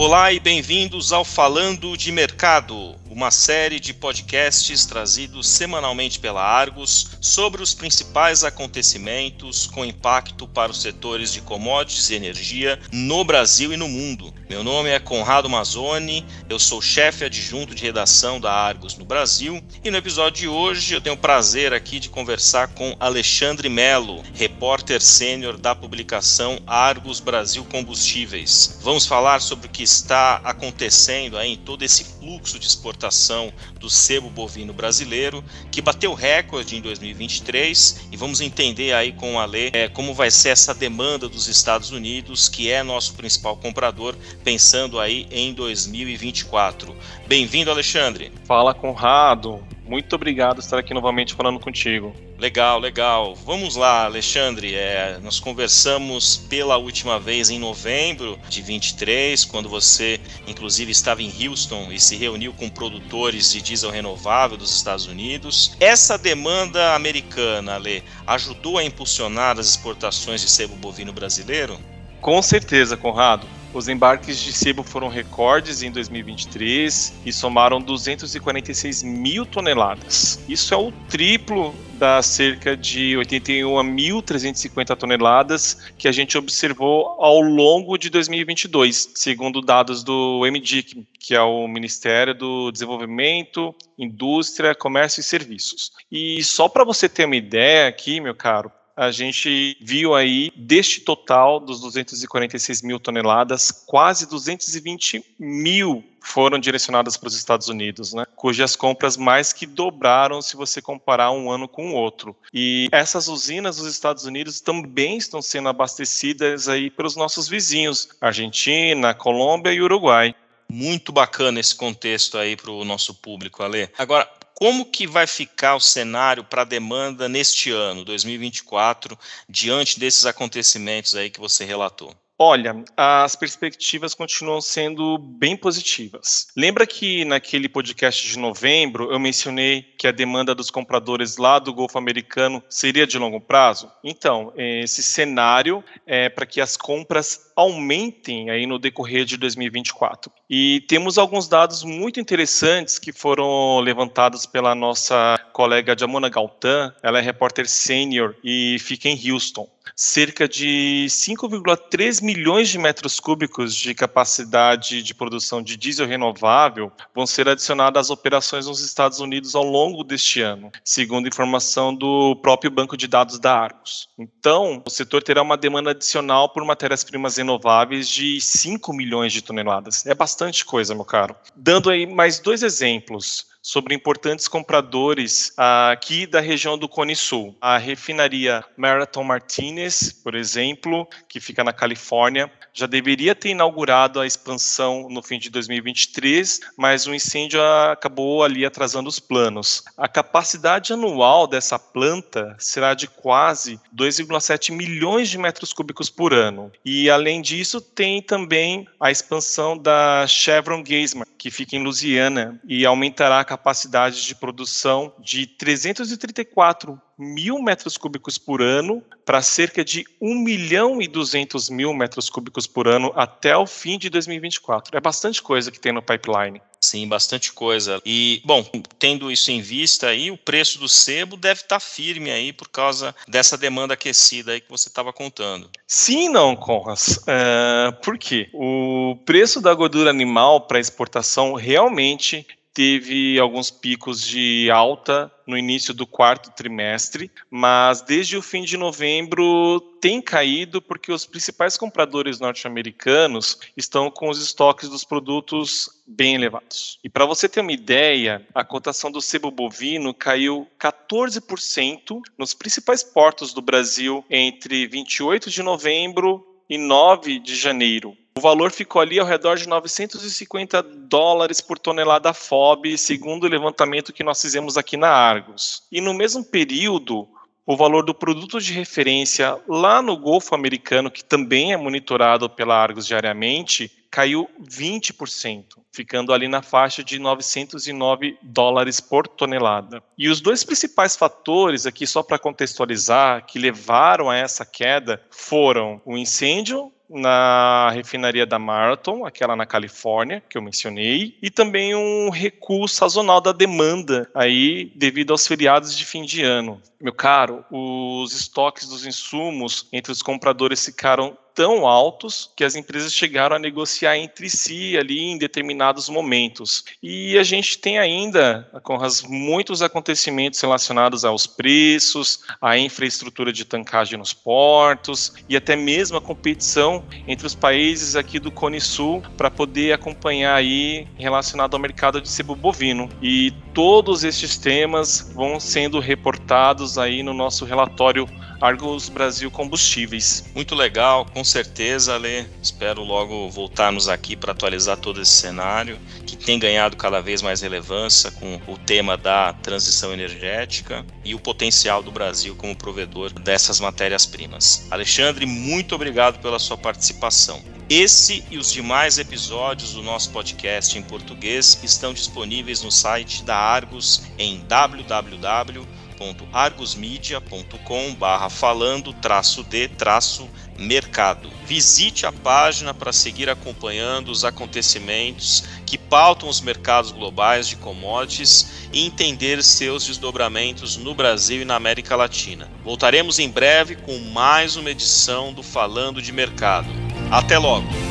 Olá e bem-vindos ao Falando de Mercado, uma série de podcasts trazidos semanalmente pela Argos sobre os principais acontecimentos com impacto para os setores de commodities e energia no Brasil e no mundo. Meu nome é Conrado Mazzoni, eu sou chefe adjunto de redação da Argos no Brasil e no episódio de hoje eu tenho o prazer aqui de conversar com Alexandre Melo, repórter sênior da publicação Argos Brasil Combustíveis. Vamos falar sobre o que está acontecendo aí em todo esse fluxo de exportação do sebo bovino brasileiro, que bateu recorde em 2023, e vamos entender aí com a lei é, como vai ser essa demanda dos Estados Unidos, que é nosso principal comprador, pensando aí em 2024. Bem-vindo, Alexandre. Fala, Conrado. Muito obrigado por estar aqui novamente falando contigo. Legal, legal. Vamos lá, Alexandre. É, nós conversamos pela última vez em novembro de 23, quando você, inclusive, estava em Houston e se reuniu com produtores de diesel renovável dos Estados Unidos. Essa demanda americana, Ale, ajudou a impulsionar as exportações de sebo bovino brasileiro? Com certeza, Conrado. Os embarques de sebo foram recordes em 2023 e somaram 246 mil toneladas. Isso é o triplo das cerca de 81.350 toneladas que a gente observou ao longo de 2022, segundo dados do MDIC, que é o Ministério do Desenvolvimento, Indústria, Comércio e Serviços. E só para você ter uma ideia aqui, meu caro, a gente viu aí, deste total dos 246 mil toneladas, quase 220 mil foram direcionadas para os Estados Unidos, né? cujas compras mais que dobraram se você comparar um ano com o outro. E essas usinas dos Estados Unidos também estão sendo abastecidas aí pelos nossos vizinhos, Argentina, Colômbia e Uruguai. Muito bacana esse contexto aí para o nosso público, Ale. Agora, como que vai ficar o cenário para a demanda neste ano, 2024, diante desses acontecimentos aí que você relatou? Olha, as perspectivas continuam sendo bem positivas. Lembra que naquele podcast de novembro eu mencionei que a demanda dos compradores lá do Golfo Americano seria de longo prazo? Então, esse cenário é para que as compras aumentem aí no decorrer de 2024. E temos alguns dados muito interessantes que foram levantados pela nossa colega Jamona Galtan, ela é repórter sênior e fica em Houston cerca de 5,3 milhões de metros cúbicos de capacidade de produção de diesel renovável vão ser adicionadas às operações nos Estados Unidos ao longo deste ano, segundo informação do próprio banco de dados da Argos. Então, o setor terá uma demanda adicional por matérias-primas renováveis de 5 milhões de toneladas. É bastante coisa, meu caro. Dando aí mais dois exemplos sobre importantes compradores aqui da região do Cone Sul. A refinaria Marathon Martinez, por exemplo, que fica na Califórnia, já deveria ter inaugurado a expansão no fim de 2023, mas o incêndio acabou ali atrasando os planos. A capacidade anual dessa planta será de quase 2,7 milhões de metros cúbicos por ano. E além disso, tem também a expansão da Chevron Geismar, que fica em Louisiana e aumentará a capacidade de produção de 334 mil metros cúbicos por ano para cerca de 1 milhão e 200 mil metros cúbicos por ano até o fim de 2024. É bastante coisa que tem no pipeline. Sim, bastante coisa. E, bom, tendo isso em vista aí, o preço do sebo deve estar tá firme aí por causa dessa demanda aquecida aí que você estava contando. Sim, não, Conras. Uh, por quê? O preço da gordura animal para exportação realmente teve alguns picos de alta no início do quarto trimestre, mas desde o fim de novembro tem caído porque os principais compradores norte-americanos estão com os estoques dos produtos bem elevados. E para você ter uma ideia, a cotação do sebo bovino caiu 14% nos principais portos do Brasil entre 28 de novembro e 9 de janeiro. O valor ficou ali ao redor de 950 dólares por tonelada FOB, segundo o levantamento que nós fizemos aqui na Argos. E no mesmo período, o valor do produto de referência lá no Golfo Americano, que também é monitorado pela Argos diariamente, caiu 20%, ficando ali na faixa de 909 dólares por tonelada. E os dois principais fatores aqui, só para contextualizar, que levaram a essa queda foram o incêndio na refinaria da Marathon, aquela na Califórnia, que eu mencionei, e também um recuo sazonal da demanda aí devido aos feriados de fim de ano. Meu caro, os estoques dos insumos entre os compradores ficaram tão altos que as empresas chegaram a negociar entre si ali em determinados momentos. E a gente tem ainda, as muitos acontecimentos relacionados aos preços, à infraestrutura de tancagem nos portos e até mesmo a competição entre os países aqui do Cone Sul para poder acompanhar aí relacionado ao mercado de sebo bovino. E todos estes temas vão sendo reportados aí no nosso relatório Argos Brasil Combustíveis. Muito legal, com certeza, Ale. Espero logo voltarmos aqui para atualizar todo esse cenário, que tem ganhado cada vez mais relevância com o tema da transição energética e o potencial do Brasil como provedor dessas matérias-primas. Alexandre, muito obrigado pela sua participação. Esse e os demais episódios do nosso podcast em português estão disponíveis no site da Argos em www www.argusmedia.com barra falando traço de traço mercado. Visite a página para seguir acompanhando os acontecimentos que pautam os mercados globais de commodities e entender seus desdobramentos no Brasil e na América Latina. Voltaremos em breve com mais uma edição do Falando de Mercado. Até logo!